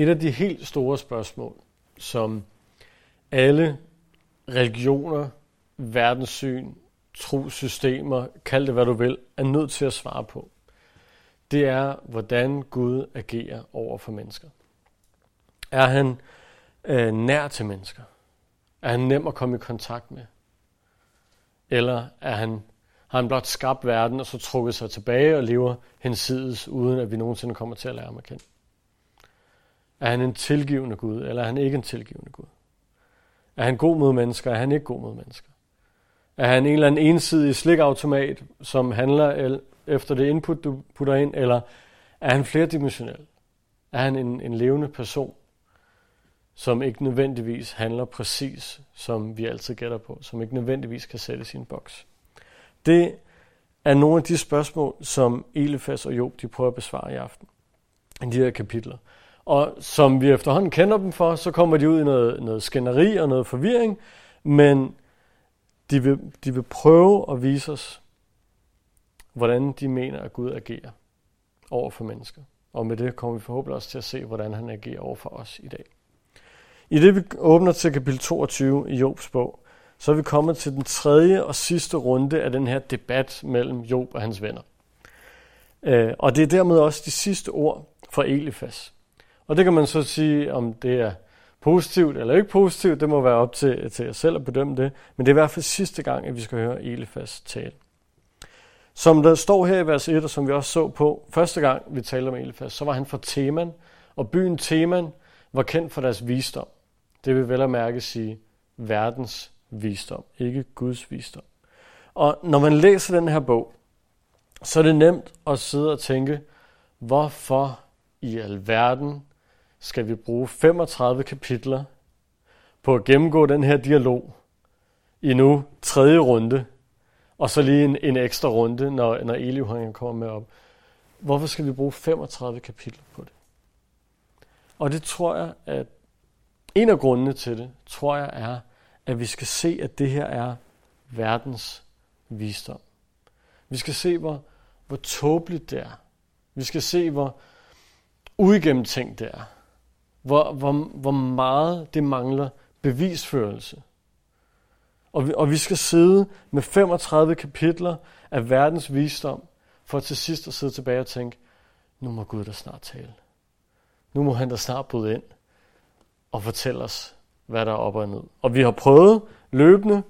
Et af de helt store spørgsmål, som alle religioner, verdenssyn, trosystemer, kald det hvad du vil, er nødt til at svare på, det er, hvordan Gud agerer over for mennesker. Er han øh, nær til mennesker? Er han nem at komme i kontakt med? Eller er han, har han blot skabt verden og så trukket sig tilbage og lever hensides, uden at vi nogensinde kommer til at lære ham at kende? Er han en tilgivende Gud, eller er han ikke en tilgivende Gud? Er han god mod mennesker, er han ikke god mod mennesker? Er han en eller anden ensidig slikautomat, som handler efter det input, du putter ind, eller er han flerdimensionel? Er han en, en levende person, som ikke nødvendigvis handler præcis, som vi altid gætter på, som ikke nødvendigvis kan sætte sin boks? Det er nogle af de spørgsmål, som Elefas og Job de prøver at besvare i aften, i de her kapitler. Og som vi efterhånden kender dem for, så kommer de ud i noget, noget skænderi og noget forvirring, men de vil, de vil prøve at vise os, hvordan de mener, at Gud agerer over for mennesker. Og med det kommer vi forhåbentlig også til at se, hvordan han agerer over for os i dag. I det vi åbner til kapitel 22 i Jobs bog, så er vi kommet til den tredje og sidste runde af den her debat mellem Job og hans venner. Øh, og det er dermed også de sidste ord fra Elifas. Og det kan man så sige, om det er positivt eller ikke positivt, det må være op til, til jer selv at bedømme det. Men det er i hvert fald sidste gang, at vi skal høre Elifas tale. Som der står her i vers 1, og som vi også så på første gang, vi talte om Elifas, så var han fra Teman, og byen Teman var kendt for deres visdom. Det vil vel at mærke sige verdens visdom, ikke Guds visdom. Og når man læser den her bog, så er det nemt at sidde og tænke, hvorfor i alverden skal vi bruge 35 kapitler på at gennemgå den her dialog i nu tredje runde, og så lige en, en ekstra runde, når, når Eliu kommer med op. Hvorfor skal vi bruge 35 kapitler på det? Og det tror jeg, at en af grundene til det, tror jeg er, at vi skal se, at det her er verdens visdom. Vi skal se, hvor, hvor tåbeligt det er. Vi skal se, hvor uigennemtænkt det er hvor, hvor, hvor meget det mangler bevisførelse. Og vi, og vi skal sidde med 35 kapitler af verdens visdom, for til sidst at sidde tilbage og tænke, nu må Gud da snart tale. Nu må han da snart bryde ind og fortælle os, hvad der er op og ned. Og vi har prøvet løbende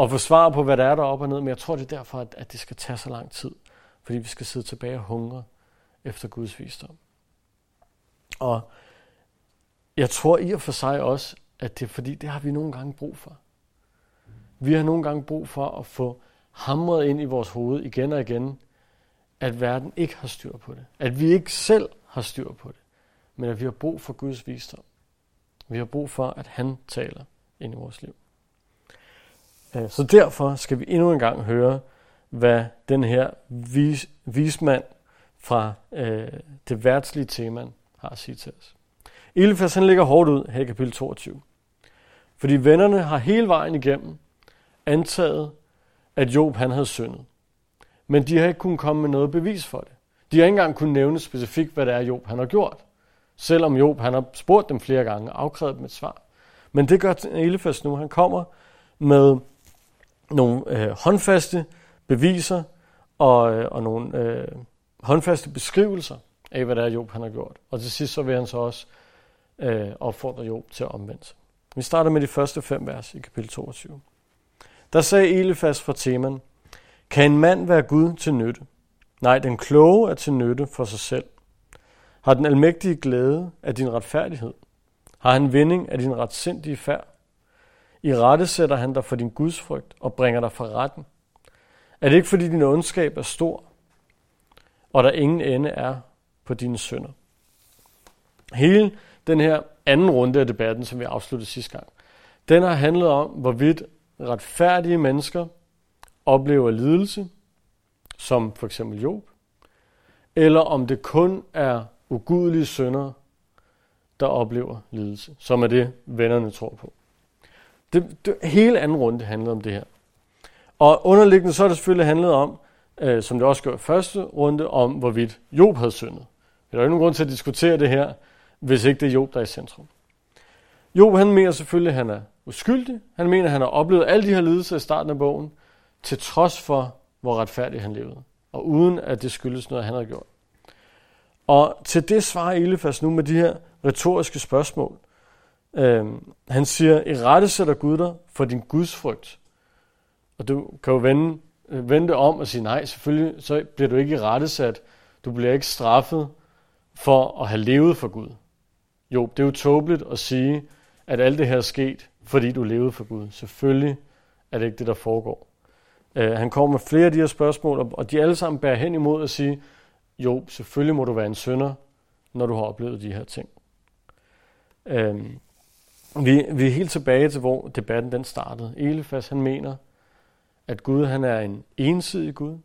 at få svar på, hvad der er der op og ned, men jeg tror, det er derfor, at det skal tage så lang tid. Fordi vi skal sidde tilbage og hungre efter Guds visdom. Og jeg tror i og for sig også, at det er fordi, det har vi nogle gange brug for. Vi har nogle gange brug for at få hamret ind i vores hoved igen og igen, at verden ikke har styr på det. At vi ikke selv har styr på det. Men at vi har brug for Guds visdom. Vi har brug for, at han taler ind i vores liv. Øh, så derfor skal vi endnu en gang høre, hvad den her vis, vismand fra øh, det værtslige tema har at sige til os. Elifas han ligger hårdt ud her i kapitel 22. Fordi vennerne har hele vejen igennem antaget, at Job han havde syndet. Men de har ikke kunnet komme med noget bevis for det. De har ikke engang kunnet nævne specifikt, hvad det er, Job han har gjort. Selvom Job han har spurgt dem flere gange og afkrævet dem et svar. Men det gør Elifas nu. Han kommer med nogle øh, håndfaste beviser og, øh, og nogle øh, håndfaste beskrivelser af, hvad det er, Job han har gjort. Og til sidst så vil han så også øh, opfordrer Job til at omvende sig. Vi starter med de første fem vers i kapitel 22. Der sagde Elifas fra Teman, kan en mand være Gud til nytte? Nej, den kloge er til nytte for sig selv. Har den almægtige glæde af din retfærdighed? Har han vinding af din retsindige færd? I rette sætter han dig for din gudsfrygt og bringer dig for retten. Er det ikke fordi din ondskab er stor, og der ingen ende er på dine sønder? Hele den her anden runde af debatten, som vi afsluttede sidste gang, den har handlet om, hvorvidt retfærdige mennesker oplever lidelse, som for eksempel Job, eller om det kun er ugudelige sønder, der oplever lidelse, som er det, vennerne tror på. Det, det, hele anden runde handlede om det her. Og underliggende så er det selvfølgelig handlet om, øh, som det også gør i første runde, om hvorvidt Job havde syndet. Der er jo ingen grund til at diskutere det her, hvis ikke det er Job, der er i centrum. Job, han mener selvfølgelig, at han er uskyldig. Han mener, at han har oplevet alle de her lidelser i starten af bogen, til trods for, hvor retfærdig han levede. Og uden at det skyldes noget, han har gjort. Og til det svarer Elefas nu med de her retoriske spørgsmål. Øhm, han siger, i rette sætter Gud dig for din gudsfrygt. Og du kan jo vende, øh, vende om og sige, nej, selvfølgelig så bliver du ikke i rette sat. Du bliver ikke straffet for at have levet for Gud. Jo, det er jo tåbeligt at sige, at alt det her er sket, fordi du levede for Gud. Selvfølgelig er det ikke det, der foregår. Uh, han kommer med flere af de her spørgsmål, og de alle sammen bærer hen imod at sige, jo, selvfølgelig må du være en sønder, når du har oplevet de her ting. Uh, vi, vi er helt tilbage til, hvor debatten den startede. Elefas, han mener, at Gud han er en ensidig Gud,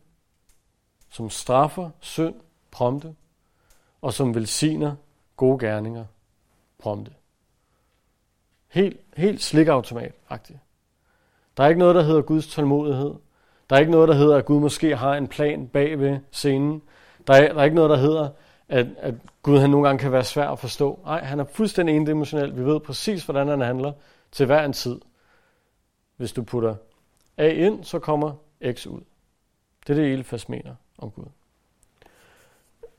som straffer synd prompte, og som velsigner gode gerninger prompte. Helt, helt slikautomat-agtigt. Der er ikke noget, der hedder Guds tålmodighed. Der er ikke noget, der hedder, at Gud måske har en plan bag ved scenen. Der er, der er ikke noget, der hedder, at, at Gud han nogle gange kan være svær at forstå. Nej, han er fuldstændig endimensionel. Vi ved præcis, hvordan han handler til hver en tid. Hvis du putter A ind, så kommer X ud. Det er det, Elefas mener om Gud.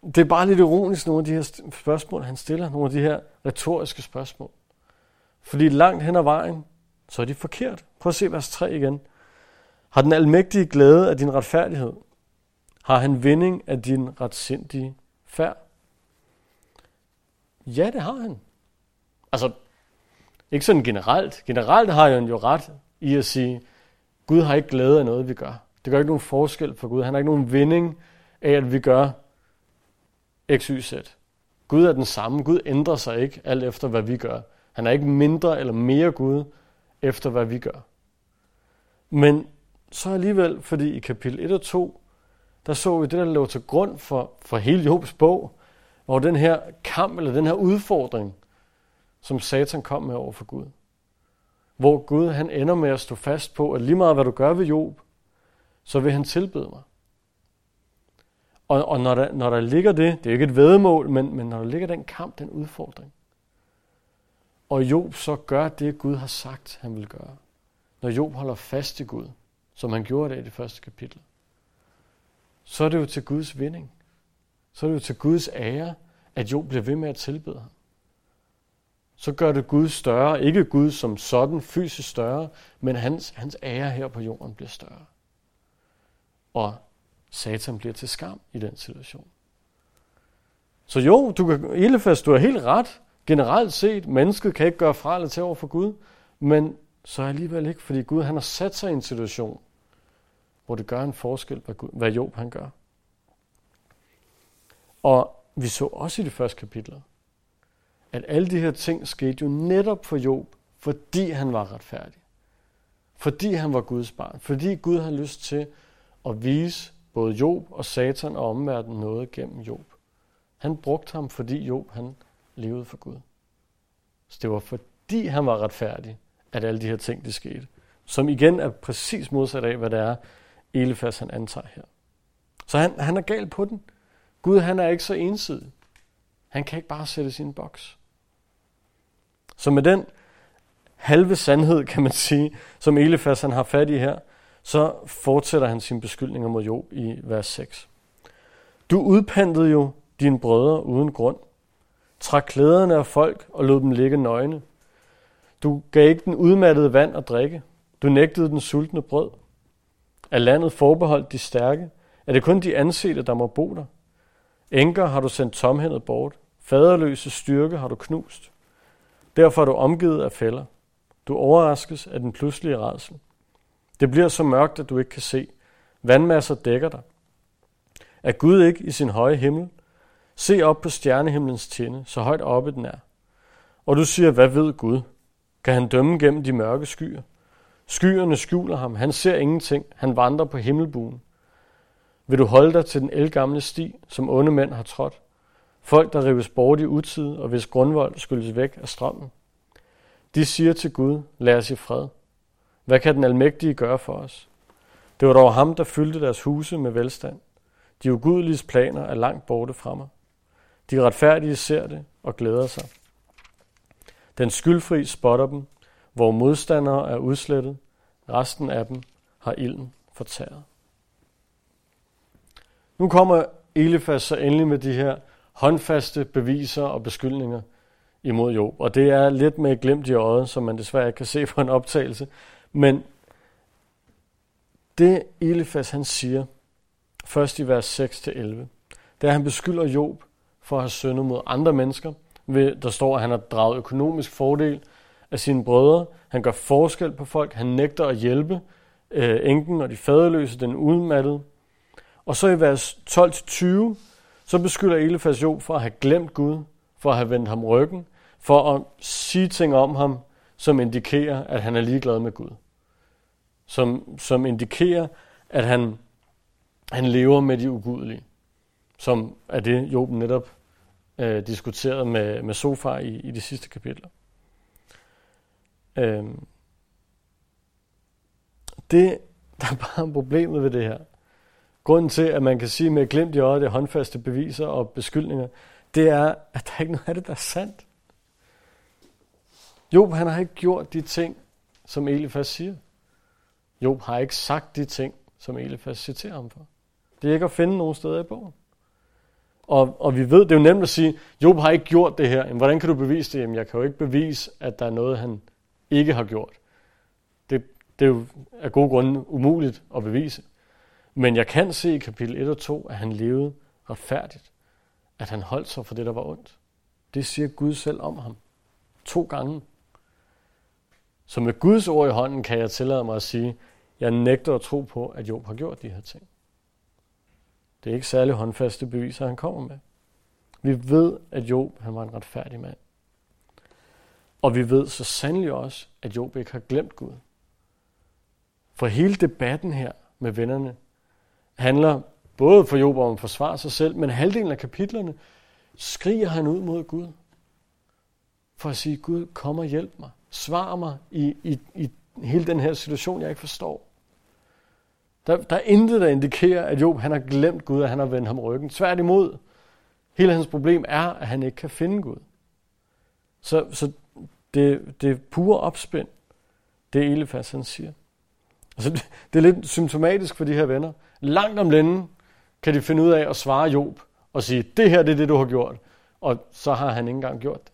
Det er bare lidt ironisk, nogle af de her spørgsmål, han stiller, nogle af de her retoriske spørgsmål. Fordi langt hen ad vejen, så er de forkert. Prøv at se vers 3 igen. Har den almægtige glæde af din retfærdighed? Har han vinding af din retsindige færd? Ja, det har han. Altså, ikke sådan generelt. Generelt har han jo ret i at sige, Gud har ikke glæde af noget, vi gør. Det gør ikke nogen forskel for Gud. Han har ikke nogen vinding af, at vi gør x, y, z. Gud er den samme. Gud ændrer sig ikke alt efter, hvad vi gør. Han er ikke mindre eller mere Gud efter, hvad vi gør. Men så alligevel, fordi i kapitel 1 og 2, der så vi det, der lå til grund for, for hele Jobs bog, hvor den her kamp eller den her udfordring, som Satan kom med over for Gud. Hvor Gud han ender med at stå fast på, at lige meget hvad du gør ved Job, så vil han tilbede mig. Og, og når, der, når der ligger det, det er jo ikke et vedmål, men, men når der ligger den kamp, den udfordring, og Job så gør det, Gud har sagt, han vil gøre. Når Job holder fast i Gud, som han gjorde det i det første kapitel, så er det jo til Guds vinding. Så er det jo til Guds ære, at Job bliver ved med at tilbede ham. Så gør det Gud større. Ikke Gud som sådan fysisk større, men hans, hans ære her på jorden bliver større. Og Satan bliver til skam i den situation. Så jo, du kan, Elefas, du er helt ret. Generelt set, mennesket kan ikke gøre fra eller til over for Gud, men så alligevel ikke, fordi Gud han har sat sig i en situation, hvor det gør en forskel, hvad, Gud, hvad Job han gør. Og vi så også i det første kapitel, at alle de her ting skete jo netop for Job, fordi han var retfærdig. Fordi han var Guds barn. Fordi Gud har lyst til at vise både Job og Satan og omverdenen noget gennem Job. Han brugte ham, fordi Job han levede for Gud. Så det var fordi han var retfærdig, at alle de her ting det skete. Som igen er præcis modsat af, hvad det er, Elefas han antager her. Så han, han er gal på den. Gud han er ikke så ensidig. Han kan ikke bare sætte sin boks. Så med den halve sandhed, kan man sige, som Elefas han har fat i her, så fortsætter han sine beskyldninger mod Job i vers 6. Du udpantede jo dine brødre uden grund. Træk klæderne af folk og lod dem ligge nøgne. Du gav ikke den udmattede vand at drikke. Du nægtede den sultne brød. Er landet forbeholdt de stærke? Er det kun de ansete, der må bo der? Enker har du sendt tomhændet bort. Faderløse styrke har du knust. Derfor er du omgivet af fælder. Du overraskes af den pludselige redsel. Det bliver så mørkt, at du ikke kan se. Vandmasser dækker dig. Er Gud ikke i sin høje himmel? Se op på stjernehimlens tinde, så højt oppe den er. Og du siger, hvad ved Gud? Kan han dømme gennem de mørke skyer? Skyerne skjuler ham, han ser ingenting, han vandrer på himmelbuen. Vil du holde dig til den elgamle sti, som onde mænd har trådt? Folk, der rives bort i utid, og hvis grundvold skyldes væk af strømmen. De siger til Gud, lad os i fred. Hvad kan den almægtige gøre for os? Det var dog ham, der fyldte deres huse med velstand. De ugudeliges planer er langt borte fra mig. De retfærdige ser det og glæder sig. Den skyldfri spotter dem, hvor modstandere er udslettet. Resten af dem har ilden fortæret. Nu kommer Elifas så endelig med de her håndfaste beviser og beskyldninger imod Job. Og det er lidt med glemt i øjet, som man desværre ikke kan se på en optagelse. Men det Elifas han siger, først i vers 6-11, det er, at han beskylder Job for at have syndet mod andre mennesker. Der står, at han har draget økonomisk fordel af sine brødre. Han gør forskel på folk. Han nægter at hjælpe øh, enken og de faderløse, den udmattede. Og så i vers 12-20, så beskylder Elifas Job for at have glemt Gud, for at have vendt ham ryggen, for at sige ting om ham, som indikerer, at han er ligeglad med Gud. Som, som indikerer, at han, han lever med de ugudelige. Som er det, Job netop øh, diskuterede med, med Sofar i, i de sidste kapitler. Øh, det, der er bare problemet ved det her, Grunden til, at man kan sige med glimt i øjet, det er håndfaste beviser og beskyldninger, det er, at der er ikke noget af det, der er sandt. Job, han har ikke gjort de ting, som Elifas siger. Job har ikke sagt de ting, som Elifas citerer ham for. Det er ikke at finde nogen steder i bogen. Og, og vi ved, det er jo nemt at sige, Job har ikke gjort det her. Jamen, hvordan kan du bevise det? Jamen, jeg kan jo ikke bevise, at der er noget, han ikke har gjort. Det, det er jo af gode grunde umuligt at bevise. Men jeg kan se i kapitel 1 og 2, at han levede retfærdigt. At han holdt sig for det, der var ondt. Det siger Gud selv om ham. To gange. Så med Guds ord i hånden kan jeg tillade mig at sige, jeg nægter at tro på, at Job har gjort de her ting. Det er ikke særlig håndfaste beviser, han kommer med. Vi ved, at Job han var en retfærdig mand. Og vi ved så sandelig også, at Job ikke har glemt Gud. For hele debatten her med vennerne handler både for Job om at forsvare sig selv, men halvdelen af kapitlerne skriger han ud mod Gud. For at sige, Gud, kom og hjælp mig. Svar mig i, i, i hele den her situation, jeg ikke forstår. Der, der er intet, der indikerer, at Job han har glemt Gud, at han har vendt ham ryggen. Tværtimod, hele hans problem er, at han ikke kan finde Gud. Så, så det, det er pure opspind, det Elifas han siger. Altså, det, det er lidt symptomatisk for de her venner. Langt om længe kan de finde ud af at svare Job og sige, det her det er det, du har gjort. Og så har han ikke engang gjort det.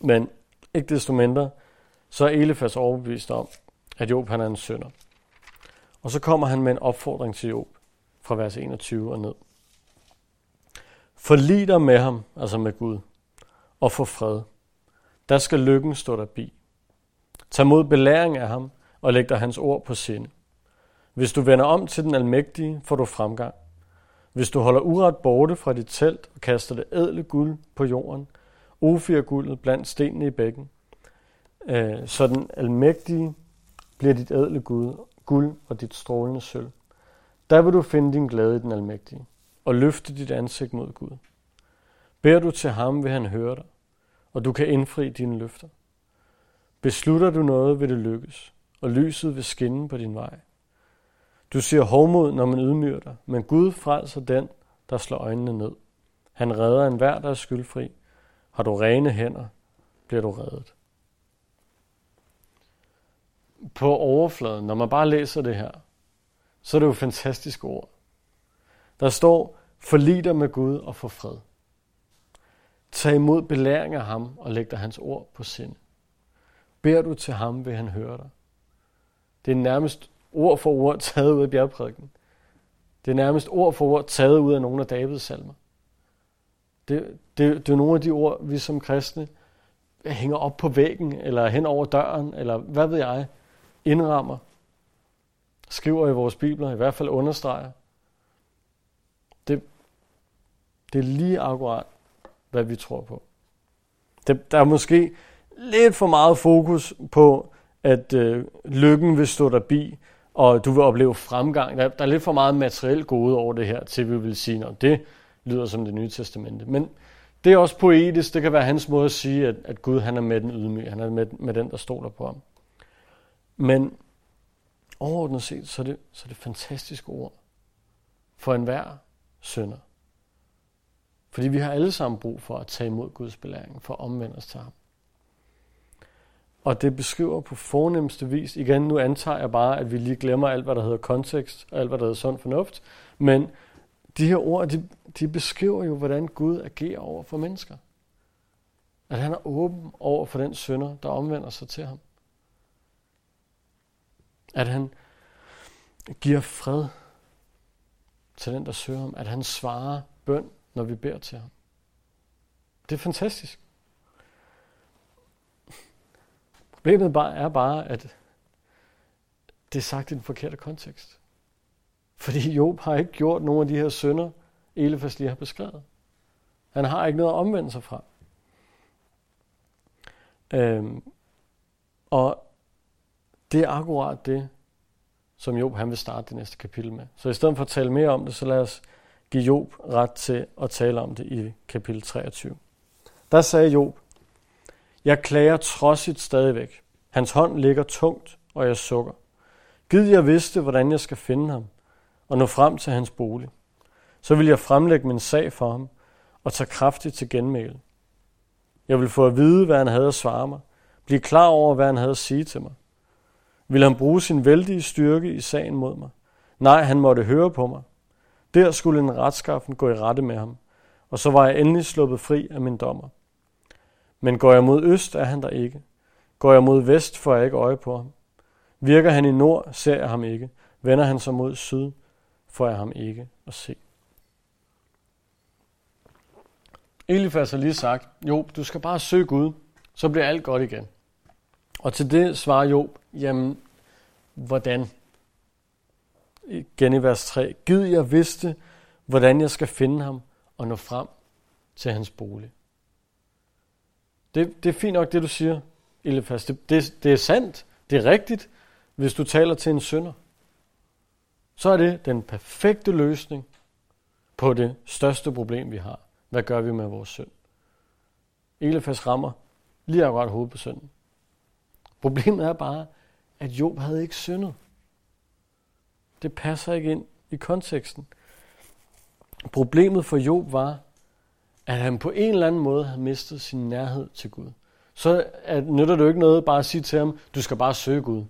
Men ikke desto mindre, så er Elefas overbevist om, at Job han er en sønder. Og så kommer han med en opfordring til Job fra vers 21 og ned. Forlig dig med ham, altså med Gud, og få fred. Der skal lykken stå der bi. Tag mod belæring af ham og læg dig hans ord på sinde. Hvis du vender om til den almægtige, får du fremgang. Hvis du holder uret borte fra dit telt og kaster det ædle guld på jorden, ofir guldet blandt stenene i bækken, øh, så den almægtige bliver dit ædle gud, guld og dit strålende sølv. Der vil du finde din glæde i den almægtige, og løfte dit ansigt mod Gud. Bær du til ham, vil han høre dig, og du kan indfri dine løfter. Beslutter du noget, vil det lykkes, og lyset vil skinne på din vej. Du siger hovmod, når man ydmyger dig, men Gud frelser den, der slår øjnene ned. Han redder enhver, der er skyldfri. Har du rene hænder, bliver du reddet. På overfladen, når man bare læser det her, så er det jo fantastiske ord. Der står, forlig dig med Gud og få fred. Tag imod belæring af ham og læg dig hans ord på sind. Bær du til ham, vil han høre dig. Det er nærmest ord for ord taget ud af bjergprædiken. Det er nærmest ord for ord taget ud af nogle af Davids salmer. Det, det, det er nogle af de ord, vi som kristne hænger op på væggen, eller hen over døren, eller hvad ved jeg, indrammer, skriver i vores bibler, i hvert fald understreger. Det, det er lige akkurat, hvad vi tror på. Det, der er måske lidt for meget fokus på, at øh, lykken vil stå der bi, og du vil opleve fremgang. Der, der er lidt for meget materiel gode over det her, til vi vil sige, at det lyder som det nye testamente. Men det er også poetisk. Det kan være hans måde at sige, at, at Gud han er med den ydmyge. Han er med, med den, der stoler på ham. Men overordnet set, så er det, så er det fantastiske ord for enhver sønder. Fordi vi har alle sammen brug for at tage imod Guds belæring, for at omvende os til ham. Og det beskriver på fornemmeste vis, igen nu antager jeg bare, at vi lige glemmer alt, hvad der hedder kontekst, og alt, hvad der hedder sund fornuft, men de her ord, de, de beskriver jo, hvordan Gud agerer over for mennesker. At han er åben over for den synder, der omvender sig til ham. At han giver fred til den, der søger ham. At han svarer bøn, når vi beder til ham. Det er fantastisk. Problemet bare er bare, at det er sagt i den forkerte kontekst. Fordi Job har ikke gjort nogen af de her synder, Elefas lige har beskrevet. Han har ikke noget at omvende sig fra. Øhm, og det er akkurat det, som Job han vil starte det næste kapitel med. Så i stedet for at tale mere om det, så lad os give Job ret til at tale om det i kapitel 23. Der sagde Job, jeg klager trodsigt stadigvæk. Hans hånd ligger tungt, og jeg sukker. Gid jeg vidste, hvordan jeg skal finde ham og nå frem til hans bolig. Så vil jeg fremlægge min sag for ham og tage kraftigt til genmæle. Jeg vil få at vide, hvad han havde at svare mig. Blive klar over, hvad han havde at sige til mig. Vil han bruge sin vældige styrke i sagen mod mig? Nej, han måtte høre på mig. Der skulle en retskaffen gå i rette med ham, og så var jeg endelig sluppet fri af min dommer. Men går jeg mod øst, er han der ikke. Går jeg mod vest, får jeg ikke øje på ham. Virker han i nord, ser jeg ham ikke. Vender han sig mod syd, får jeg ham ikke at se. Elifas har lige sagt, jo, du skal bare søge Gud, så bliver alt godt igen. Og til det svarer Job, jamen, hvordan? Igen i vers 3. Gid jeg vidste, hvordan jeg skal finde ham og nå frem til hans bolig. Det, det er fint nok, det du siger, Elefas. Det, det, det er sandt. Det er rigtigt, hvis du taler til en sønder. Så er det den perfekte løsning på det største problem, vi har. Hvad gør vi med vores synd? Elefas rammer lige akkurat hovedet på synden. Problemet er bare, at Job havde ikke syndet. Det passer ikke ind i konteksten. Problemet for Job var, at han på en eller anden måde havde mistet sin nærhed til Gud. Så at, nytter det jo ikke noget bare at sige til ham, du skal bare søge Gud.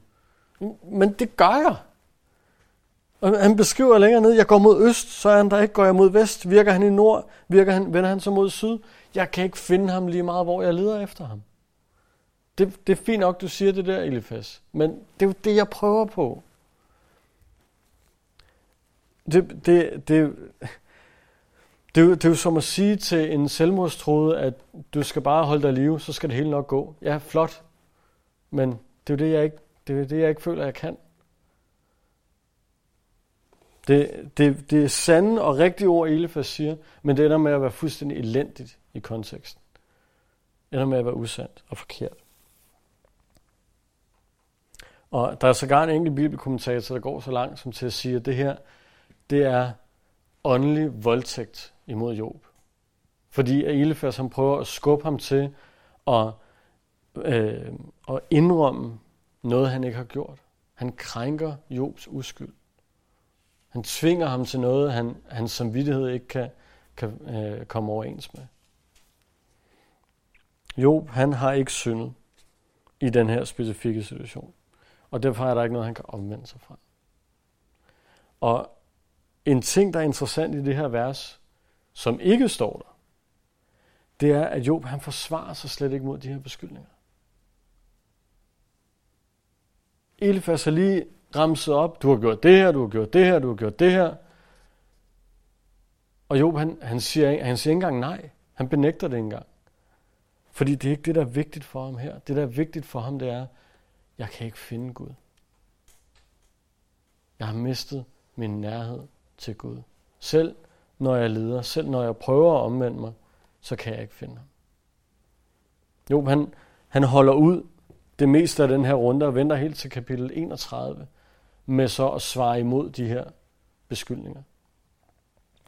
Men det gør jeg. Og han beskriver længere ned, jeg går mod øst, så er han der ikke, går jeg mod vest, virker han i nord, virker han, vender han så mod syd. Jeg kan ikke finde ham lige meget, hvor jeg leder efter ham. Det, det er fint nok, du siger det der, Elifas. Men det er jo det, jeg prøver på. Det, det, det, det, er jo, det er jo som at sige til en selvmordstroede, at du skal bare holde dig i live, så skal det hele nok gå. Ja, flot. Men det er jo det, jeg ikke, det er det, jeg ikke føler, jeg kan. Det, det, det er sande og rigtige ord, Elifas siger, men det ender med at være fuldstændig elendigt i konteksten. Det ender med at være usandt og forkert. Og der er sågar en enkelt bibelkommentator, der går så langt som til at sige, at det her, det er åndelig voldtægt imod Job. Fordi Elifas han prøver at skubbe ham til at, øh, at indrømme noget, han ikke har gjort. Han krænker Jobs uskyld. Han tvinger ham til noget, han, hans samvittighed ikke kan, kan øh, komme overens med. Job, han har ikke syndet i den her specifikke situation. Og derfor er der ikke noget, han kan omvende sig fra. Og en ting, der er interessant i det her vers, som ikke står der, det er, at Job han forsvarer sig slet ikke mod de her beskyldninger. Elifas har lige ramset op, du har gjort det her, du har gjort det her, du har gjort det her. Og Job, han, han, siger, han siger ikke engang nej. Han benægter det ikke engang. Fordi det er ikke det, der er vigtigt for ham her. Det, der er vigtigt for ham, det er, jeg kan ikke finde Gud. Jeg har mistet min nærhed til Gud. Selv når jeg leder, selv når jeg prøver at omvende mig, så kan jeg ikke finde ham. Jo, han, han holder ud det meste af den her runde og venter helt til kapitel 31 med så at svare imod de her beskyldninger.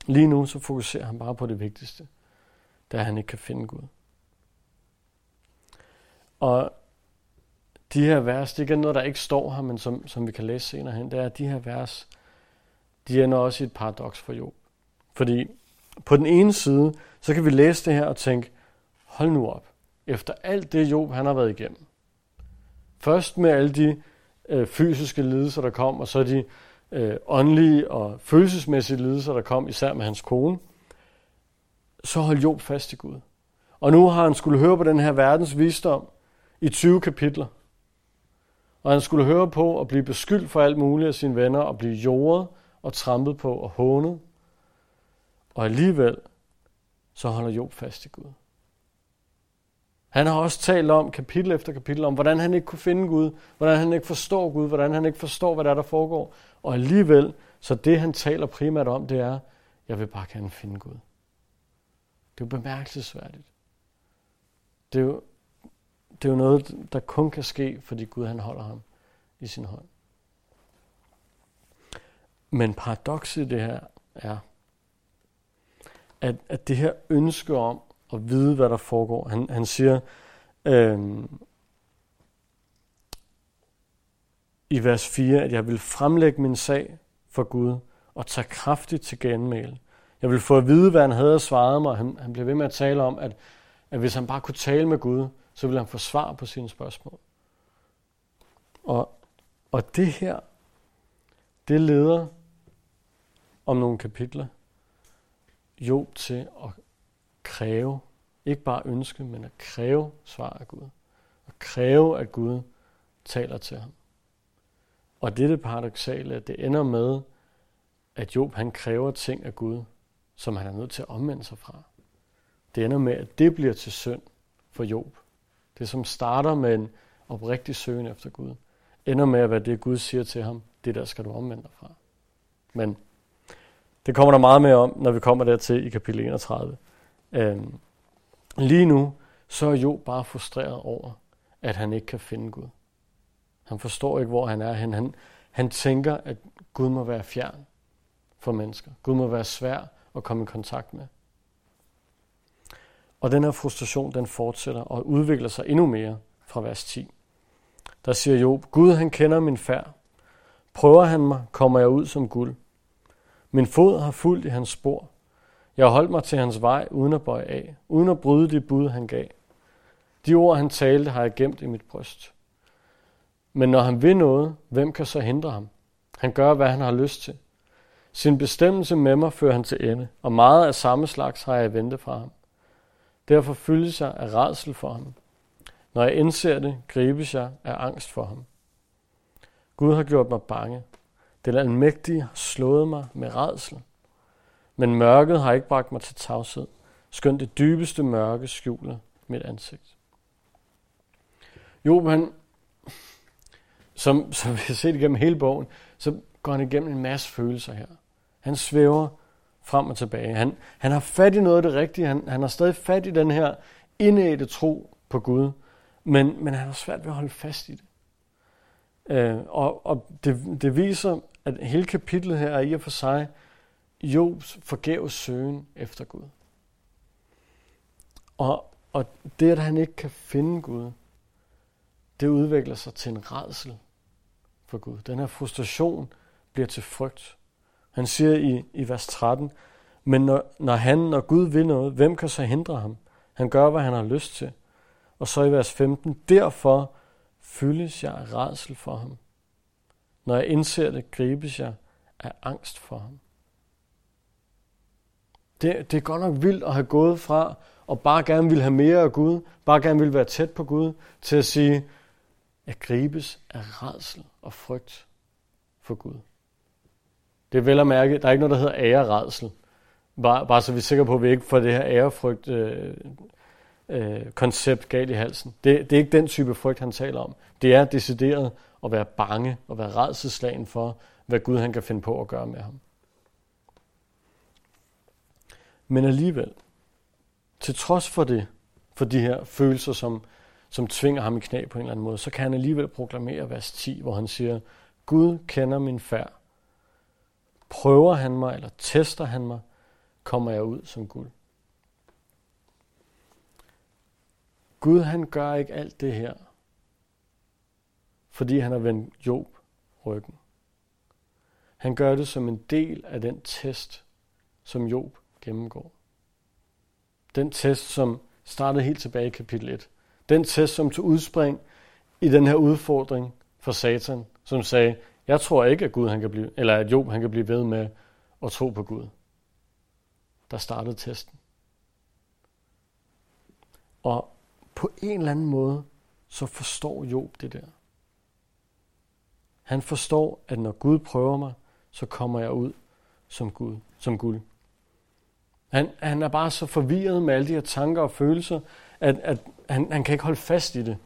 Lige nu så fokuserer han bare på det vigtigste, da han ikke kan finde Gud. Og de her vers, det er noget, der ikke står her, men som, som vi kan læse senere hen, det er, at de her vers, de ender også i et paradoks for Job. Fordi på den ene side, så kan vi læse det her og tænke, hold nu op, efter alt det Job han har været igennem. Først med alle de øh, fysiske lidelser, der kom, og så de øh, åndelige og følelsesmæssige lidelser, der kom, især med hans kone, så hold Job fast i Gud. Og nu har han skulle høre på den her verdens visdom i 20 kapitler. Og han skulle høre på at blive beskyldt for alt muligt af sine venner, og blive jordet og trampet på og hånet. Og alligevel, så holder Job fast i Gud. Han har også talt om, kapitel efter kapitel, om hvordan han ikke kunne finde Gud, hvordan han ikke forstår Gud, hvordan han ikke forstår, hvad der er, der foregår. Og alligevel, så det han taler primært om, det er, jeg vil bare gerne finde Gud. Det er jo bemærkelsesværdigt. Det er jo, det er jo noget, der kun kan ske, fordi Gud han holder ham i sin hånd. Men paradokset i det her er, at, at det her ønske om at vide, hvad der foregår, han, han siger øh, i vers 4, at jeg vil fremlægge min sag for Gud og tage kraftigt til genmæle. Jeg vil få at vide, hvad han havde svaret mig. Han, han blev ved med at tale om, at, at hvis han bare kunne tale med Gud, så vil han få svar på sine spørgsmål. Og, og det her, det leder om nogle kapitler Job til at kræve, ikke bare ønske, men at kræve svar af Gud. Og kræve, at Gud taler til ham. Og det er det paradoxale, at det ender med, at Job han kræver ting af Gud, som han er nødt til at omvende sig fra. Det ender med, at det bliver til synd for Job. Det, som starter med en oprigtig søgen efter Gud, ender med at være det, Gud siger til ham, det der skal du omvende dig fra. Men det kommer der meget mere om, når vi kommer dertil i kapitel 31. Øhm, lige nu, så er Job bare frustreret over, at han ikke kan finde Gud. Han forstår ikke, hvor han er hen. Han, han tænker, at Gud må være fjern for mennesker. Gud må være svær at komme i kontakt med. Og den her frustration, den fortsætter og udvikler sig endnu mere fra vers 10. Der siger Job, Gud han kender min færd. Prøver han mig, kommer jeg ud som guld. Min fod har fulgt i hans spor. Jeg har holdt mig til hans vej uden at bøje af, uden at bryde det bud, han gav. De ord, han talte, har jeg gemt i mit bryst. Men når han vil noget, hvem kan så hindre ham? Han gør, hvad han har lyst til. Sin bestemmelse med mig fører han til ende, og meget af samme slags har jeg ventet fra ham. Derfor fyldes jeg af redsel for ham. Når jeg indser det, gribes jeg af angst for ham. Gud har gjort mig bange. Den almægtige har slået mig med redsel. Men mørket har ikke bragt mig til tavshed. Skønt det dybeste mørke skjuler mit ansigt. Job, han, som, som vi har set igennem hele bogen, så går han igennem en masse følelser her. Han svæver frem og tilbage. Han, han har fat i noget af det rigtige. Han, han har stadig fat i den her indædte tro på Gud. Men, men han har svært ved at holde fast i det. Øh, og og det, det viser, at hele kapitlet her er i og for sig Jobs forgæves søgen efter Gud. Og, og det, at han ikke kan finde Gud, det udvikler sig til en redsel for Gud. Den her frustration bliver til frygt. Han siger i, i vers 13, men når, når han, når Gud vil noget, hvem kan så hindre ham? Han gør, hvad han har lyst til. Og så i vers 15, derfor fyldes jeg af redsel for ham. Når jeg indser det, gribes jeg af angst for ham. Det, det er godt nok vildt at have gået fra og bare gerne vil have mere af Gud, bare gerne vil være tæt på Gud, til at sige, jeg gribes af redsel og frygt for Gud. Det er vel at mærke, der er ikke noget, der hedder æreredsel. Bare, bare så vi er sikre på, at vi ikke får det her ærefrygt øh, øh, koncept galt i halsen. Det, det er ikke den type frygt, han taler om. Det er decideret at være bange og være redselslagen for, hvad Gud han kan finde på at gøre med ham. Men alligevel, til trods for det, for de her følelser, som, som tvinger ham i knæ på en eller anden måde, så kan han alligevel proklamere vers 10, hvor han siger, Gud kender min færd. Prøver han mig, eller tester han mig, kommer jeg ud som guld. Gud han gør ikke alt det her, fordi han har vendt Job ryggen. Han gør det som en del af den test, som Job gennemgår. Den test, som startede helt tilbage i kapitel 1. Den test, som tog udspring i den her udfordring for Satan, som sagde, jeg tror ikke, at Gud han kan blive, eller at Job han kan blive ved med at tro på Gud. Der startede testen. Og på en eller anden måde, så forstår Job det der. Han forstår, at når Gud prøver mig, så kommer jeg ud som Gud, som guld. Han, han er bare så forvirret med alle de her tanker og følelser, at, at han, han kan ikke holde fast i det.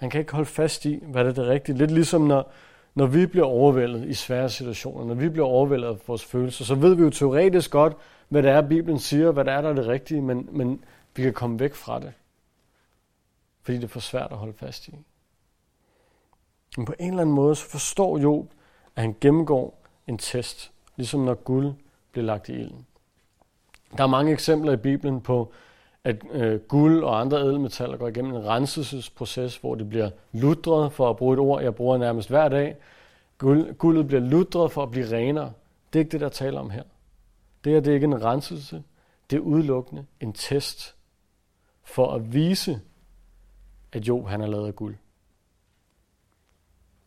Han kan ikke holde fast i, hvad det er det rigtige. Lidt ligesom når, når vi bliver overvældet i svære situationer, når vi bliver overvældet af vores følelser, så ved vi jo teoretisk godt, hvad det er, Bibelen siger, hvad det er, der er det rigtige, men, men vi kan komme væk fra det. Fordi det er for svært at holde fast i. Men på en eller anden måde, så forstår Job, at han gennemgår en test, ligesom når guld bliver lagt i ilden. Der er mange eksempler i Bibelen på, at øh, guld og andre ædelmetaller går igennem en renselsesproces, hvor det bliver ludret, for at bruge et ord, jeg bruger nærmest hver dag. Guld, guldet bliver ludret for at blive renere. Det er ikke det, der taler om her. Det her det er ikke en renselse, det er udelukkende en test for at vise, at Job han er lavet af guld.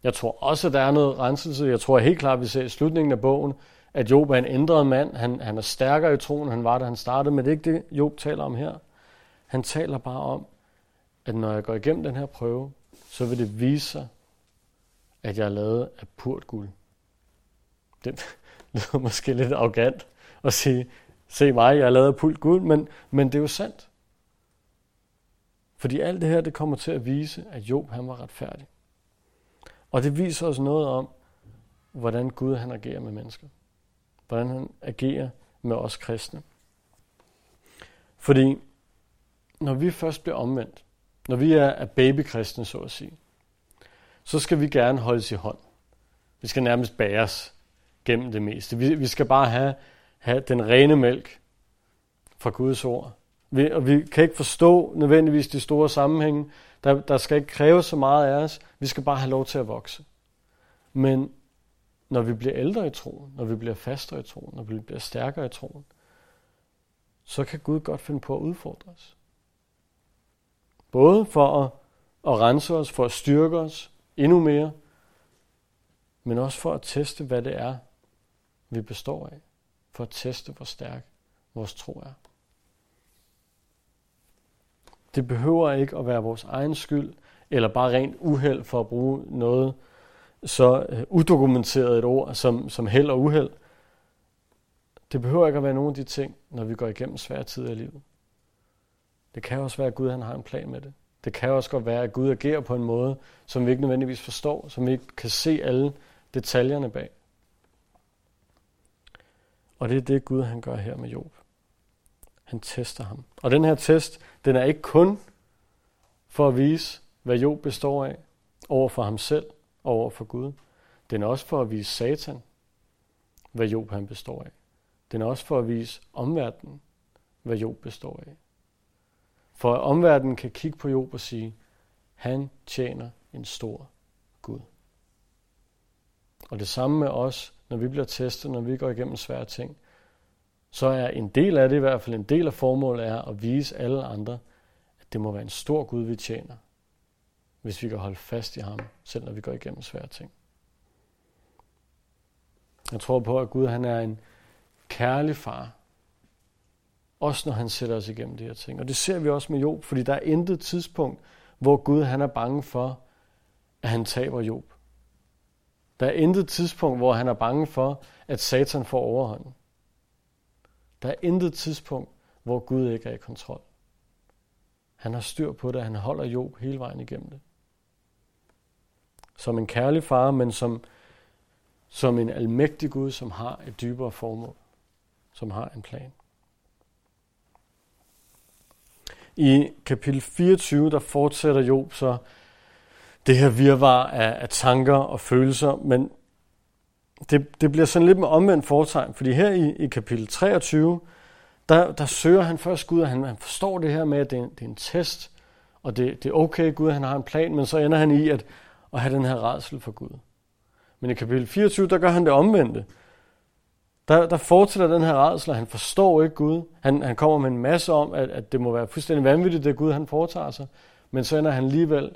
Jeg tror også, at der er noget renselse. Jeg tror helt klart, at vi ser i slutningen af bogen, at Job er en ændret mand. Han, han er stærkere i troen, han var, da han startede. Men det er ikke det, Job taler om her. Han taler bare om, at når jeg går igennem den her prøve, så vil det vise sig, at jeg er lavet af purt guld. Det lyder måske lidt arrogant at sige, se mig, jeg er lavet af purt guld, men, men det er jo sandt. Fordi alt det her, det kommer til at vise, at Job han var retfærdig. Og det viser os noget om, hvordan Gud han agerer med mennesker. Hvordan han agerer med os kristne. Fordi når vi først bliver omvendt, når vi er babykristne, så at sige, så skal vi gerne holdes i hånd. Vi skal nærmest bæres gennem det meste. Vi, vi skal bare have, have den rene mælk fra Guds ord. Vi, og vi kan ikke forstå nødvendigvis de store sammenhænge. Der, der skal ikke kræve så meget af os. Vi skal bare have lov til at vokse. Men når vi bliver ældre i troen, når vi bliver fastere i troen, når vi bliver stærkere i troen, så kan Gud godt finde på at udfordre os. Både for at, at rense os, for at styrke os endnu mere, men også for at teste, hvad det er, vi består af. For at teste, hvor stærk vores tro er. Det behøver ikke at være vores egen skyld, eller bare rent uheld for at bruge noget så øh, udokumenteret et ord som, som held og uheld. Det behøver ikke at være nogen af de ting, når vi går igennem svære tider i livet. Det kan også være, at Gud han har en plan med det. Det kan også godt være, at Gud agerer på en måde, som vi ikke nødvendigvis forstår, som vi ikke kan se alle detaljerne bag. Og det er det, Gud han gør her med Job. Han tester ham. Og den her test, den er ikke kun for at vise, hvad Job består af over for ham selv over for Gud. Den er også for at vise Satan, hvad Job han består af. Den er også for at vise omverdenen, hvad Job består af. For at omverdenen kan kigge på Job og sige, han tjener en stor Gud. Og det samme med os, når vi bliver testet, når vi går igennem svære ting, så er en del af det, i hvert fald en del af formålet, er at vise alle andre, at det må være en stor Gud, vi tjener, hvis vi kan holde fast i ham, selv når vi går igennem svære ting. Jeg tror på, at Gud han er en kærlig far, også når han sætter os igennem de her ting. Og det ser vi også med Job, fordi der er intet tidspunkt, hvor Gud han er bange for, at han taber Job. Der er intet tidspunkt, hvor han er bange for, at Satan får overhånden. Der er intet tidspunkt, hvor Gud ikke er i kontrol. Han har styr på det, han holder Job hele vejen igennem det. Som en kærlig far, men som, som en almægtig Gud, som har et dybere formål, som har en plan. I kapitel 24, der fortsætter Job så det her virvar af, af tanker og følelser, men det, det bliver sådan lidt med omvendt foretegn, fordi her i, i kapitel 23, der, der søger han først Gud, og han, han forstår det her med, at det er, det er en test, og det, det er okay, Gud han har en plan, men så ender han i at, at have den her redsel for Gud. Men i kapitel 24, der gør han det omvendte. der, der fortsætter den her redsel, og han forstår ikke Gud. Han, han kommer med en masse om, at, at det må være fuldstændig vanvittigt, det Gud han foretager sig. Men så ender han alligevel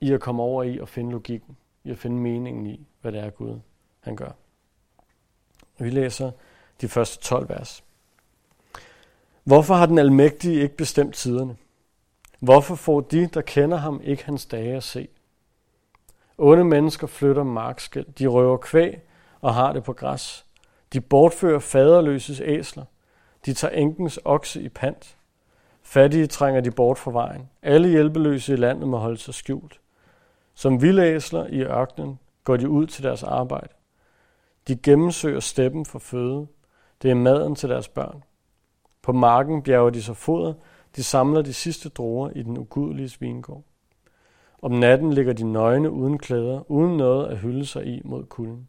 i at komme over i at finde logikken, i at finde meningen i, hvad det er Gud han gør. Vi læser de første 12 vers. Hvorfor har den almægtige ikke bestemt tiderne? Hvorfor får de, der kender ham, ikke hans dage at se? Onde mennesker flytter markskæld. De røver kvæg og har det på græs. De bortfører faderløses æsler. De tager enkens okse i pant. Fattige trænger de bort fra vejen. Alle hjælpeløse i landet må holde sig skjult. Som vildæsler i ørkenen går de ud til deres arbejde. De gennemsøger steppen for føde. Det er maden til deres børn. På marken bjerger de sig foder. De samler de sidste druer i den ugudelige vingård. Om natten ligger de nøgne uden klæder, uden noget at hylde sig i mod kulden.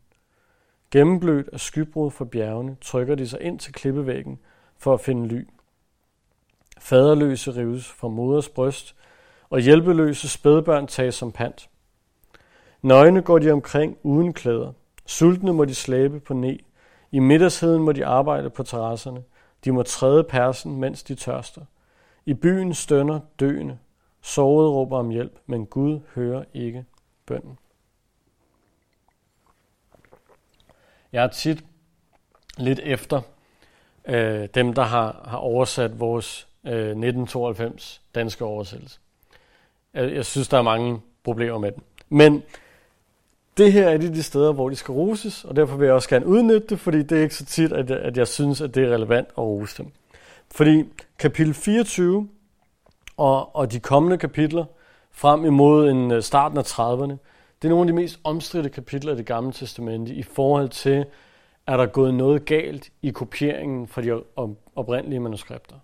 Gennemblødt af skybrud fra bjergene trykker de sig ind til klippevæggen for at finde ly. Faderløse rives fra moders bryst, og hjælpeløse spædbørn tages som pant. Nøgne går de omkring uden klæder. Sultne må de slæbe på ne. I middagsheden må de arbejde på terrasserne. De må træde persen, mens de tørster. I byen stønner døende. Såret råber om hjælp, men Gud hører ikke bønden. Jeg er tit lidt efter øh, dem, der har, har oversat vores øh, 1992 danske oversættelse. Jeg, jeg synes, der er mange problemer med den. Men det her er de, de steder, hvor de skal roses, og derfor vil jeg også gerne udnytte det, fordi det er ikke så tit, at jeg, at jeg synes, at det er relevant at rose dem. Fordi kapitel 24 og, og de kommende kapitler frem imod en øh, starten af 30'erne, det er nogle af de mest omstridte kapitler i det gamle testamente i forhold til, er der gået noget galt i kopieringen fra de oprindelige manuskripter.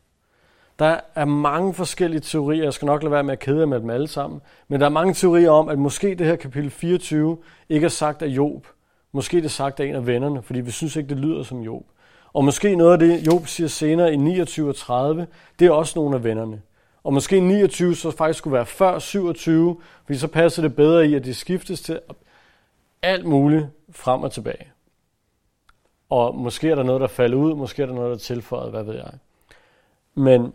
Der er mange forskellige teorier, jeg skal nok lade være med at kede med dem alle sammen, men der er mange teorier om, at måske det her kapitel 24 ikke er sagt af Job. Måske det er sagt af en af vennerne, fordi vi synes ikke, det lyder som Job. Og måske noget af det, Job siger senere i 29 og 30, det er også nogle af vennerne. Og måske 29 så faktisk skulle være før 27, fordi så passer det bedre i, at de skiftes til alt muligt frem og tilbage. Og måske er der noget, der falder ud, måske er der noget, der er tilføjet, hvad ved jeg. Men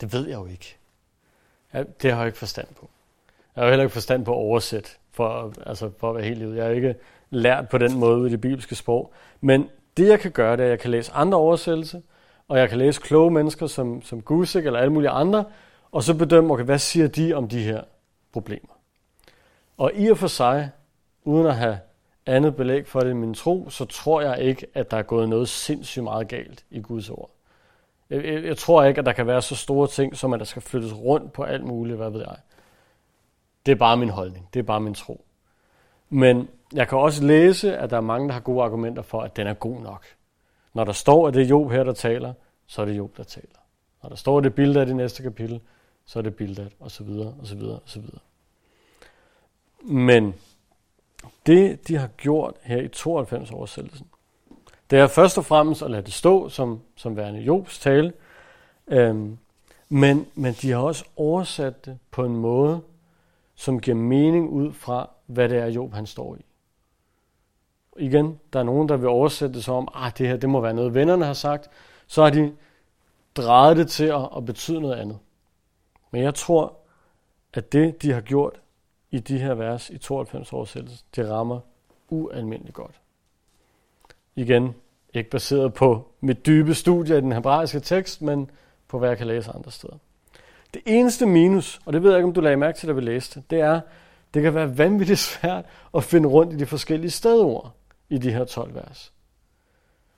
det ved jeg jo ikke. Ja, det har jeg ikke forstand på. Jeg har heller ikke forstand på at oversætte, for, altså for at være helt livet. Jeg har ikke lært på den måde i det bibelske sprog. Men det jeg kan gøre, det er, at jeg kan læse andre oversættelser, og jeg kan læse kloge mennesker som, som Gusik eller alle mulige andre, og så bedømme, okay, hvad siger de om de her problemer. Og i og for sig, uden at have andet belæg for det i min tro, så tror jeg ikke, at der er gået noget sindssygt meget galt i Guds ord. Jeg, jeg, jeg tror ikke, at der kan være så store ting, som at der skal flyttes rundt på alt muligt, hvad ved jeg. Det er bare min holdning. Det er bare min tro. Men jeg kan også læse, at der er mange, der har gode argumenter for, at den er god nok. Når der står, at det er Job her, der taler, så er det Job, der taler. Når der står, at det er Bildad i næste kapitel, så er det Bildad, og så videre, og så videre, og så videre. Men det, de har gjort her i 92 oversættelsen, det er først og fremmest at lade det stå som, som værende Jobs tale, øhm, men, men de har også oversat det på en måde, som giver mening ud fra, hvad det er, Job han står i. Igen, der er nogen, der vil oversætte det som, at ah, det her det må være noget, vennerne har sagt. Så har de drejet det til at, at betyde noget andet. Men jeg tror, at det, de har gjort i de her vers i 92 oversættelse, det rammer ualmindeligt godt. Igen, ikke baseret på mit dybe studie af den hebraiske tekst, men på hvad jeg kan læse andre steder. Det eneste minus, og det ved jeg ikke, om du lagde mærke til, da vi læste, det er, det kan være vanvittigt svært at finde rundt i de forskellige stedord i de her 12 vers.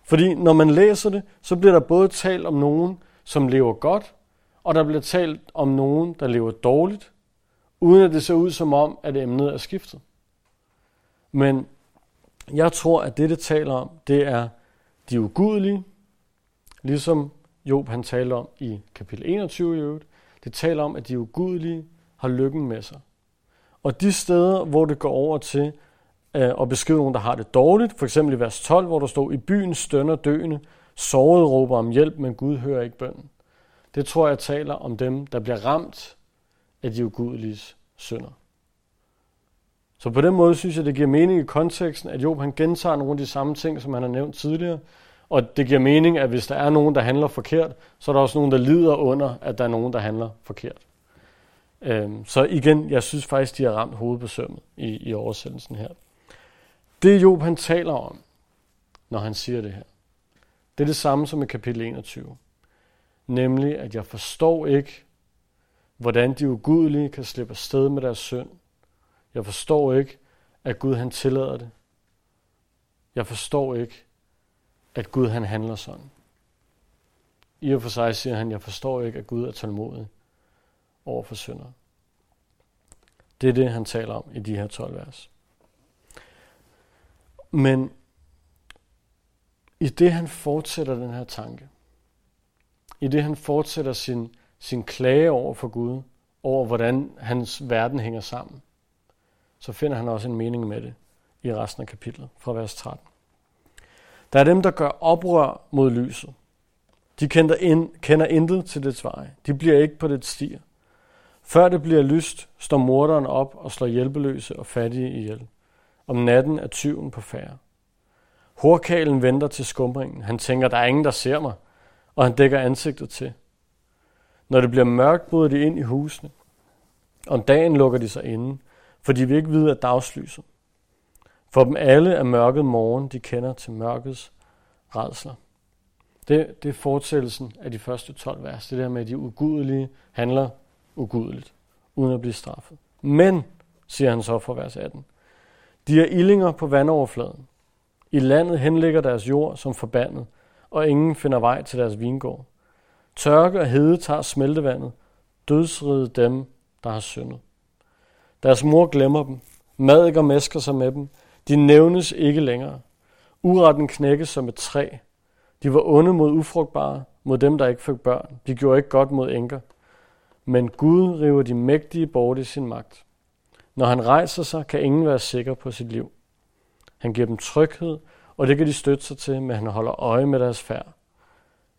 Fordi når man læser det, så bliver der både talt om nogen, som lever godt, og der bliver talt om nogen, der lever dårligt, uden at det ser ud som om, at emnet er skiftet. Men jeg tror, at det, det taler om, det er de ugudelige, ligesom Job han taler om i kapitel 21 i øvrigt. Det taler om, at de ugudelige har lykken med sig. Og de steder, hvor det går over til øh, at beskrive nogen, der har det dårligt, for eksempel i vers 12, hvor der står, i byen stønner døende, såret råber om hjælp, men Gud hører ikke bønden. Det tror jeg taler om dem, der bliver ramt af de ugudeliges synder. Så på den måde synes jeg, det giver mening i konteksten, at Job han gentager nogle af de samme ting, som han har nævnt tidligere. Og det giver mening, at hvis der er nogen, der handler forkert, så er der også nogen, der lider under, at der er nogen, der handler forkert. Øhm, så igen, jeg synes faktisk, de har ramt hovedet på sømmet i, i oversættelsen her. Det Job han taler om, når han siger det her, det er det samme som i kapitel 21. Nemlig, at jeg forstår ikke, hvordan de ugudelige kan slippe afsted med deres synd. Jeg forstår ikke, at Gud han tillader det. Jeg forstår ikke, at Gud han handler sådan. I og for sig siger han, jeg forstår ikke, at Gud er tålmodig over for synder. Det er det, han taler om i de her 12 vers. Men i det, han fortsætter den her tanke, i det, han fortsætter sin, sin klage over for Gud, over hvordan hans verden hænger sammen, så finder han også en mening med det i resten af kapitlet, fra vers 13. Der er dem, der gør oprør mod lyset. De kender, ind, kender intet til dets veje. De bliver ikke på det stier. Før det bliver lyst, står morderen op og slår hjælpeløse og fattige ihjel. Om natten er tyven på færre. Horkalen venter til skumringen. Han tænker, der er ingen, der ser mig, og han dækker ansigtet til. Når det bliver mørkt, bryder de ind i husene. Om dagen lukker de sig inde, for de vil ikke vide af dagslyset. For dem alle er mørket morgen, de kender til mørkets redsler. Det, det er fortællelsen af de første 12 vers. Det der med, at de ugudelige handler ugudeligt, uden at blive straffet. Men, siger han så fra vers 18, de er illinger på vandoverfladen. I landet henligger deres jord som forbandet, og ingen finder vej til deres vingård. Tørke og hede tager smeltevandet, dødsride dem, der har syndet. Deres mor glemmer dem, mad og mesker sig med dem, de nævnes ikke længere. Uretten knækkes som et træ. De var onde mod ufrugtbare, mod dem, der ikke fik børn. De gjorde ikke godt mod enker. Men Gud river de mægtige bort i sin magt. Når han rejser sig, kan ingen være sikker på sit liv. Han giver dem tryghed, og det kan de støtte sig til, men han holder øje med deres færd.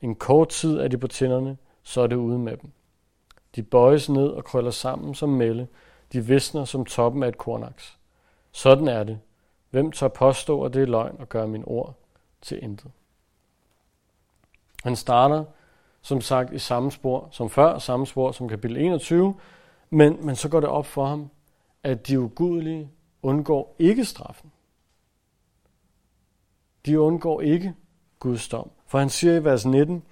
En kort tid er de på tænderne, så er det ude med dem. De bøjes ned og krøller sammen som melle. De visner som toppen af et kornaks. Sådan er det. Hvem tør påstå, at det er løgn og gøre min ord til intet? Han starter som sagt i samme spor som før, samme spor som kapitel 21, men, men så går det op for ham, at de ugudelige undgår ikke straffen. De undgår ikke Guds dom. For han siger i vers 19,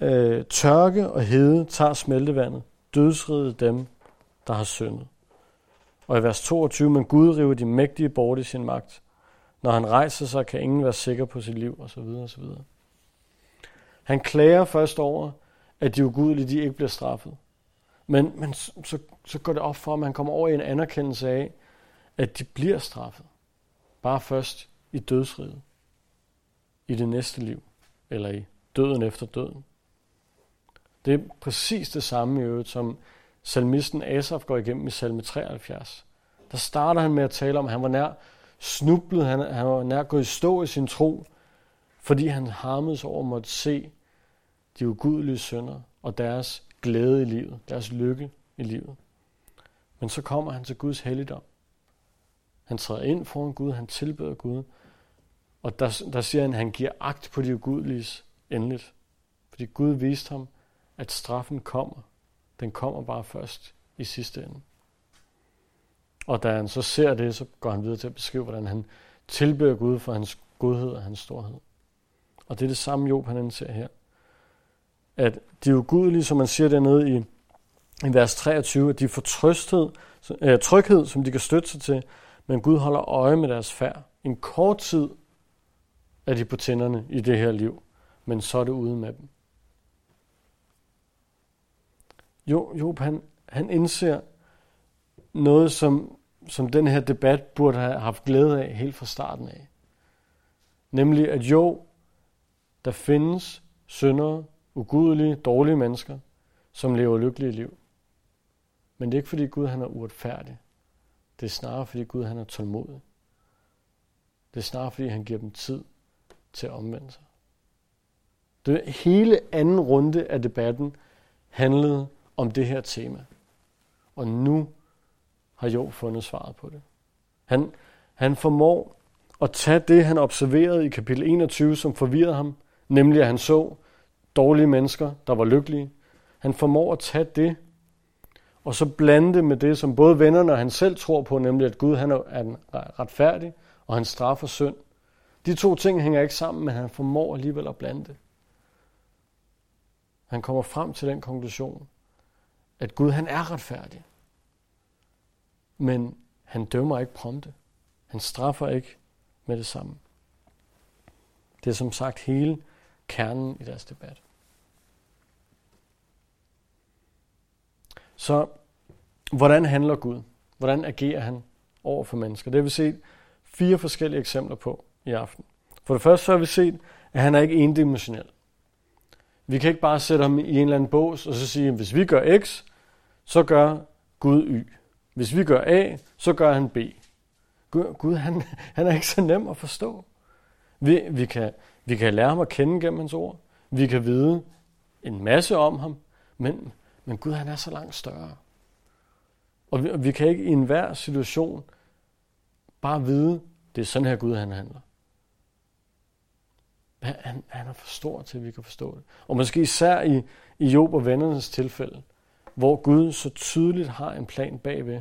øh, tørke og hede tager smeltevandet, dødsrede dem, der har syndet. Og i vers 22, men Gud river de mægtige bort i sin magt. Når han rejser sig, kan ingen være sikker på sit liv, osv. osv. Han klager først over, at de ugudelige de ikke bliver straffet. Men, men så, så går det op for, at man kommer over i en anerkendelse af, at de bliver straffet. Bare først i dødsriget. I det næste liv. Eller i døden efter døden. Det er præcis det samme i øvrigt, som salmisten Asaf går igennem i salme 73. Der starter han med at tale om, at han var nær snublet, han, han var nær gået i stå i sin tro, fordi han harmedes over at måtte se de ugudelige sønder og deres glæde i livet, deres lykke i livet. Men så kommer han til Guds helligdom. Han træder ind foran Gud, han tilbeder Gud, og der, der siger han, at han giver agt på de ugudeliges endeligt. Fordi Gud viste ham, at straffen kommer. Den kommer bare først i sidste ende. Og da han så ser det, så går han videre til at beskrive, hvordan han tilbeder Gud for hans godhed og hans storhed. Og det er det samme Job, han indser her at de ugudelige, som man siger dernede i, i vers 23, at de får trøsthed, øh, tryghed, som de kan støtte sig til, men Gud holder øje med deres færd. En kort tid er de på tænderne i det her liv, men så er det ude med dem. Jo, Job, han, han indser noget, som, som den her debat burde have haft glæde af helt fra starten af. Nemlig, at jo, der findes syndere, ugudelige, dårlige mennesker, som lever lykkelige liv. Men det er ikke fordi Gud han er uretfærdig. Det er snarere fordi Gud han er tålmodig. Det er snarere fordi han giver dem tid til at omvende sig. Det hele anden runde af debatten handlede om det her tema. Og nu har Jo fundet svaret på det. Han, han formår at tage det, han observerede i kapitel 21, som forvirrede ham, nemlig at han så dårlige mennesker, der var lykkelige. Han formår at tage det, og så blande det med det, som både vennerne og han selv tror på, nemlig at Gud han er retfærdig, og han straffer synd. De to ting hænger ikke sammen, men han formår alligevel at blande det. Han kommer frem til den konklusion, at Gud han er retfærdig. Men han dømmer ikke prompte. Han straffer ikke med det samme. Det er som sagt hele kernen i deres debat. Så hvordan handler Gud? Hvordan agerer han over for mennesker? Det har vi set fire forskellige eksempler på i aften. For det første så har vi set, at han er ikke endimensionel. Vi kan ikke bare sætte ham i en eller anden bås og så sige, at hvis vi gør X, så gør Gud Y. Hvis vi gør A, så gør han B. Gud, Gud han, han er ikke så nem at forstå. Vi, vi, kan, vi kan lære ham at kende gennem hans ord. Vi kan vide en masse om ham, men, men Gud han er så langt større. Og vi, vi kan ikke i enhver situation bare vide, det er sådan her Gud han handler. Han, han er for stor til, at vi kan forstå det. Og måske især i, i Job og vennernes tilfælde, hvor Gud så tydeligt har en plan bagved,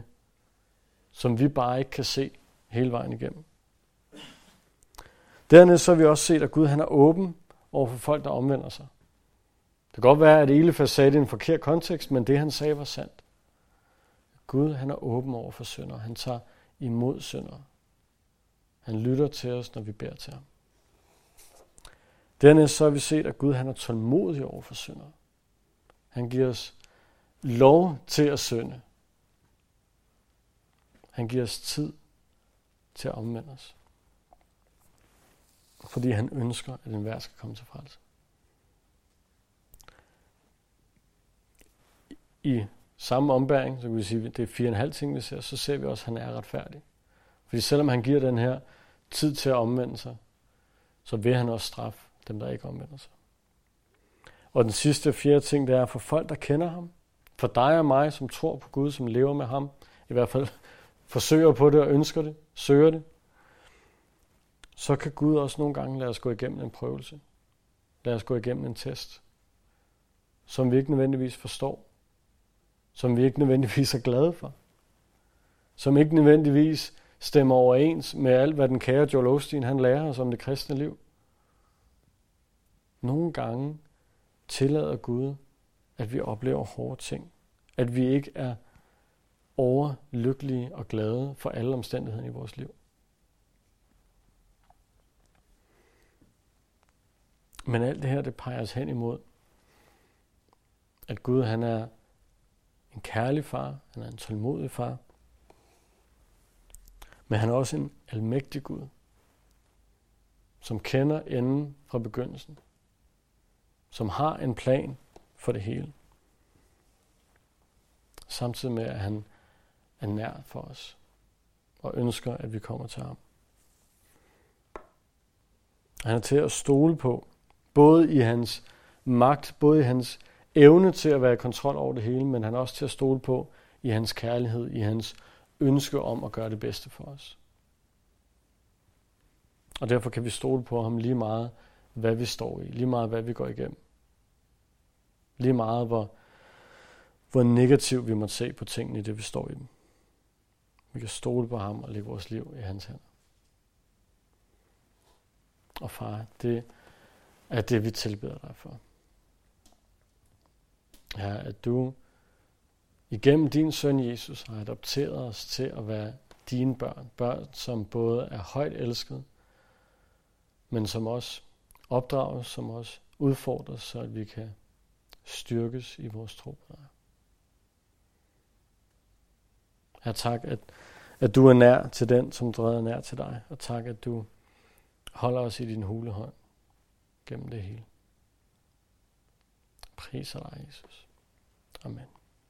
som vi bare ikke kan se hele vejen igennem. Dernæst så har vi også set, at Gud han er åben over for folk, der omvender sig. Det kan godt være, at Elifas sagde det i en forkert kontekst, men det han sagde var sandt. Gud han er åben over for synder. Han tager imod synder. Han lytter til os, når vi beder til ham. Dernæst så har vi set, at Gud han er tålmodig over for synder. Han giver os lov til at synde. Han giver os tid til at omvende os. Fordi han ønsker, at enhver skal komme til frelse. I samme ombæring, så kan vi sige, at det er fire og en halv ting, vi ser, så ser vi også, at han er retfærdig. Fordi selvom han giver den her tid til at omvende sig, så vil han også straffe dem, der ikke omvender sig. Og den sidste fjerde ting, det er for folk, der kender ham. For dig og mig, som tror på Gud, som lever med ham, i hvert fald forsøger på det og ønsker det, søger det, så kan Gud også nogle gange lade os gå igennem en prøvelse. Lade os gå igennem en test, som vi ikke nødvendigvis forstår, som vi ikke nødvendigvis er glade for, som ikke nødvendigvis stemmer overens med alt, hvad den kære Joel Osteen han lærer os om det kristne liv. Nogle gange tillader Gud, at vi oplever hårde ting. At vi ikke er overlykkelige og glade for alle omstændigheder i vores liv. Men alt det her, det peger os hen imod, at Gud han er en kærlig far, han er en tålmodig far, men han er også en almægtig Gud, som kender enden fra begyndelsen, som har en plan for det hele, samtidig med, at han er nær for os og ønsker, at vi kommer til ham. Han er til at stole på, både i hans magt, både i hans evne til at være i kontrol over det hele, men han er også til at stole på i hans kærlighed, i hans ønske om at gøre det bedste for os. Og derfor kan vi stole på ham lige meget, hvad vi står i, lige meget, hvad vi går igennem. Lige meget, hvor, hvor negativt vi må se på tingene i det, vi står i dem. Vi kan stole på ham og lægge vores liv i hans hænder. Og far, det er det, vi tilbeder dig for. Ja, at du igennem din søn Jesus har adopteret os til at være dine børn. Børn, som både er højt elsket, men som også opdrages, som også udfordres, så at vi kan styrkes i vores tro på dig. Herre, tak, at, at du er nær til den, som drejer nær til dig, og tak, at du holder os i din hule hånd gennem det hele. Priser dig, Jesus. Amen.